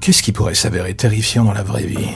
Qu'est-ce qui pourrait s'avérer terrifiant dans la vraie vie?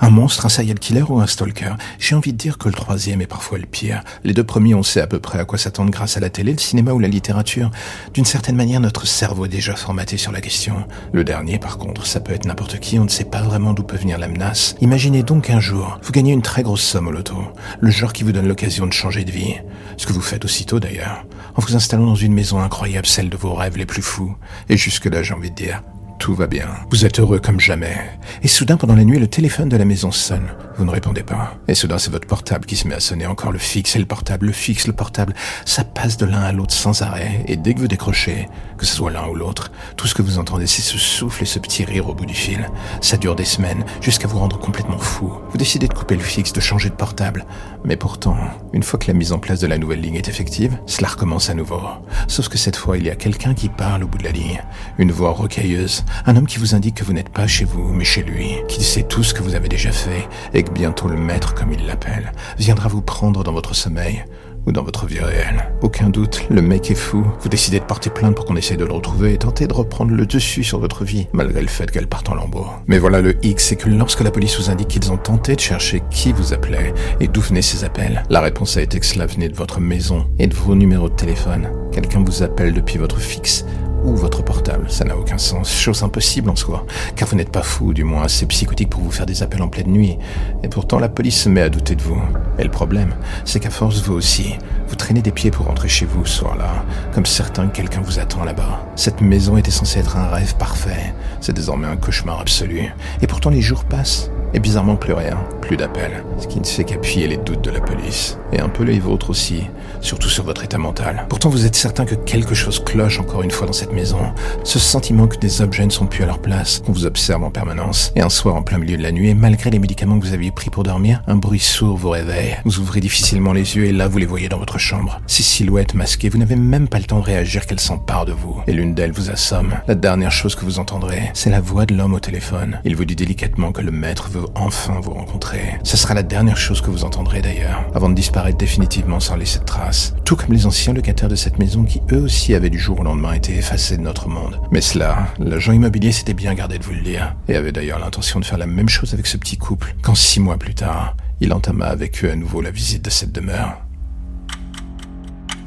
Un monstre, un serial killer ou un stalker? J'ai envie de dire que le troisième est parfois le pire. Les deux premiers, on sait à peu près à quoi s'attendre grâce à la télé, le cinéma ou la littérature. D'une certaine manière, notre cerveau est déjà formaté sur la question. Le dernier, par contre, ça peut être n'importe qui, on ne sait pas vraiment d'où peut venir la menace. Imaginez donc un jour, vous gagnez une très grosse somme au loto. Le genre qui vous donne l'occasion de changer de vie. Ce que vous faites aussitôt d'ailleurs. En vous installant dans une maison incroyable, celle de vos rêves les plus fous. Et jusque-là, j'ai envie de dire, tout va bien. Vous êtes heureux comme jamais. Et soudain, pendant la nuit, le téléphone de la maison sonne. Vous ne répondez pas. Et soudain, c'est votre portable qui se met à sonner. Encore le fixe et le portable, le fixe, le portable. Ça passe de l'un à l'autre sans arrêt. Et dès que vous décrochez, que ce soit l'un ou l'autre, tout ce que vous entendez, c'est ce souffle et ce petit rire au bout du fil. Ça dure des semaines, jusqu'à vous rendre complètement fou. Vous décidez de couper le fixe, de changer de portable. Mais pourtant, une fois que la mise en place de la nouvelle ligne est effective, cela recommence à nouveau. Sauf que cette fois, il y a quelqu'un qui parle au bout de la ligne. Une voix rocailleuse. Un homme qui vous indique que vous n'êtes pas chez vous, mais chez lui. Qui sait tout ce que vous avez déjà fait. Et que bientôt le maître, comme il l'appelle, viendra vous prendre dans votre sommeil ou dans votre vie réelle. Aucun doute, le mec est fou. Vous décidez de porter plainte pour qu'on essaye de le retrouver et tenter de reprendre le dessus sur votre vie, malgré le fait qu'elle parte en lambeaux. Mais voilà le X, c'est que lorsque la police vous indique qu'ils ont tenté de chercher qui vous appelait et d'où venaient ces appels, la réponse a été que cela venait de votre maison et de vos numéros de téléphone. Quelqu'un vous appelle depuis votre fixe ou votre portable. Ça n'a aucun sens. Chose impossible en soi. Car vous n'êtes pas fou, du moins assez psychotique pour vous faire des appels en pleine nuit. Et pourtant, la police se met à douter de vous. Et le problème, c'est qu'à force, vous aussi, vous traînez des pieds pour rentrer chez vous ce soir-là. Comme certain que quelqu'un vous attend là-bas. Cette maison était censée être un rêve parfait. C'est désormais un cauchemar absolu. Et pourtant, les jours passent. Et bizarrement, plus rien, plus d'appels, ce qui ne fait qu'appuyer les doutes de la police. Et un peu les vôtres aussi, surtout sur votre état mental. Pourtant, vous êtes certain que quelque chose cloche encore une fois dans cette maison. Ce sentiment que des objets ne sont plus à leur place, qu'on vous observe en permanence. Et un soir en plein milieu de la nuit, et malgré les médicaments que vous aviez pris pour dormir, un bruit sourd vous réveille. Vous ouvrez difficilement les yeux et là, vous les voyez dans votre chambre. Ces silhouettes masquées, vous n'avez même pas le temps de réagir qu'elles s'emparent de vous. Et l'une d'elles vous assomme. La dernière chose que vous entendrez, c'est la voix de l'homme au téléphone. Il vous dit délicatement que le maître veut enfin vous rencontrer. Ce sera la dernière chose que vous entendrez d'ailleurs, avant de disparaître définitivement sans laisser de traces. Tout comme les anciens locataires de cette maison qui eux aussi avaient du jour au lendemain été effacés de notre monde. Mais cela, l'agent immobilier s'était bien gardé de vous le dire, et avait d'ailleurs l'intention de faire la même chose avec ce petit couple, quand six mois plus tard, il entama avec eux à nouveau la visite de cette demeure.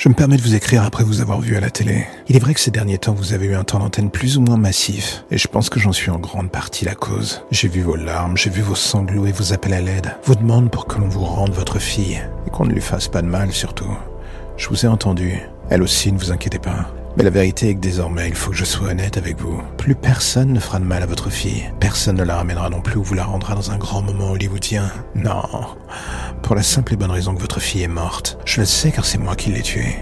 Je me permets de vous écrire après vous avoir vu à la télé. Il est vrai que ces derniers temps, vous avez eu un temps d'antenne plus ou moins massif, et je pense que j'en suis en grande partie la cause. J'ai vu vos larmes, j'ai vu vos sanglots et vos appels à l'aide, vos demandes pour que l'on vous rende votre fille, et qu'on ne lui fasse pas de mal surtout. Je vous ai entendu. Elle aussi, ne vous inquiétez pas. Mais la vérité est que désormais, il faut que je sois honnête avec vous. Plus personne ne fera de mal à votre fille. Personne ne la ramènera non plus ou vous la rendra dans un grand moment hollywoodien. Non. Pour la simple et bonne raison que votre fille est morte. Je le sais car c'est moi qui l'ai tuée.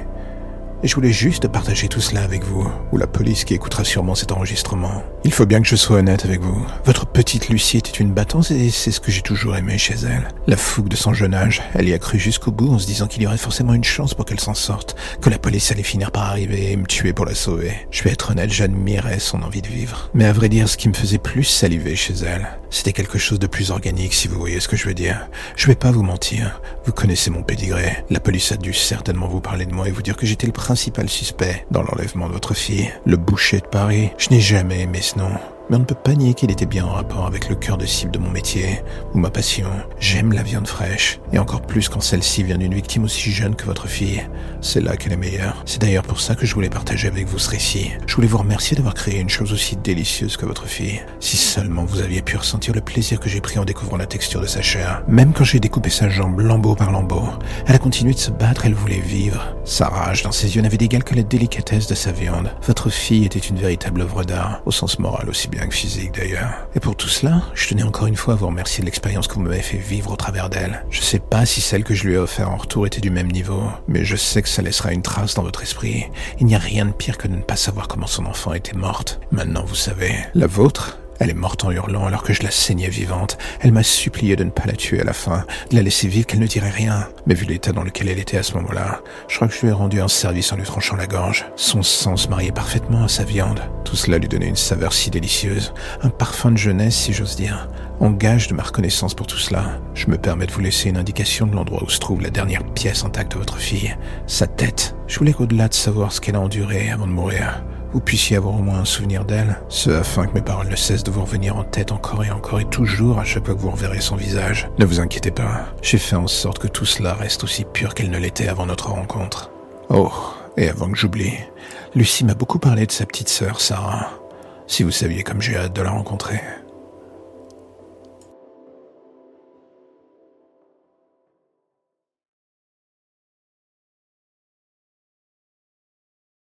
Et je voulais juste partager tout cela avec vous, ou la police qui écoutera sûrement cet enregistrement. Il faut bien que je sois honnête avec vous. Votre petite Lucie était une battante et c'est ce que j'ai toujours aimé chez elle. La fougue de son jeune âge, elle y a cru jusqu'au bout en se disant qu'il y aurait forcément une chance pour qu'elle s'en sorte, que la police allait finir par arriver et me tuer pour la sauver. Je vais être honnête, j'admirais son envie de vivre. Mais à vrai dire, ce qui me faisait plus saliver chez elle, c'était quelque chose de plus organique si vous voyez ce que je veux dire. Je vais pas vous mentir, vous connaissez mon pédigré. La police a dû certainement vous parler de moi et vous dire que j'étais le principal suspect dans l'enlèvement de votre fille, le boucher de Paris. Je n'ai jamais aimé ce nom. Mais on ne peut pas nier qu'il était bien en rapport avec le cœur de cible de mon métier, ou ma passion. J'aime la viande fraîche, et encore plus quand celle-ci vient d'une victime aussi jeune que votre fille. C'est là qu'elle est meilleure. C'est d'ailleurs pour ça que je voulais partager avec vous ce récit. Je voulais vous remercier d'avoir créé une chose aussi délicieuse que votre fille. Si seulement vous aviez pu ressentir le plaisir que j'ai pris en découvrant la texture de sa chair. Même quand j'ai découpé sa jambe lambeau par lambeau, elle a continué de se battre, elle voulait vivre. Sa rage dans ses yeux n'avait d'égal que la délicatesse de sa viande. Votre fille était une véritable œuvre d'art, au sens moral aussi bien que physique d'ailleurs. Et pour tout cela, je tenais encore une fois à vous remercier de l'expérience que vous m'avez fait vivre au travers d'elle. Je sais pas si celle que je lui ai offert en retour était du même niveau, mais je sais que ça laissera une trace dans votre esprit. Il n'y a rien de pire que de ne pas savoir comment son enfant était morte. Maintenant, vous savez. La vôtre elle est morte en hurlant alors que je la saignais vivante. Elle m'a supplié de ne pas la tuer à la fin, de la laisser vivre, qu'elle ne dirait rien. Mais vu l'état dans lequel elle était à ce moment-là, je crois que je lui ai rendu un service en lui tranchant la gorge. Son sang se mariait parfaitement à sa viande. Tout cela lui donnait une saveur si délicieuse, un parfum de jeunesse si j'ose dire. En gage de ma reconnaissance pour tout cela, je me permets de vous laisser une indication de l'endroit où se trouve la dernière pièce intacte de votre fille, sa tête. Je voulais qu'au-delà de savoir ce qu'elle a enduré avant de mourir, vous puissiez avoir au moins un souvenir d'elle, ce afin que mes paroles ne cessent de vous revenir en tête encore et encore et toujours à chaque fois que vous reverrez son visage. Ne vous inquiétez pas, j'ai fait en sorte que tout cela reste aussi pur qu'elle ne l'était avant notre rencontre. Oh, et avant que j'oublie, Lucie m'a beaucoup parlé de sa petite sœur, Sarah. Si vous saviez comme j'ai hâte de la rencontrer.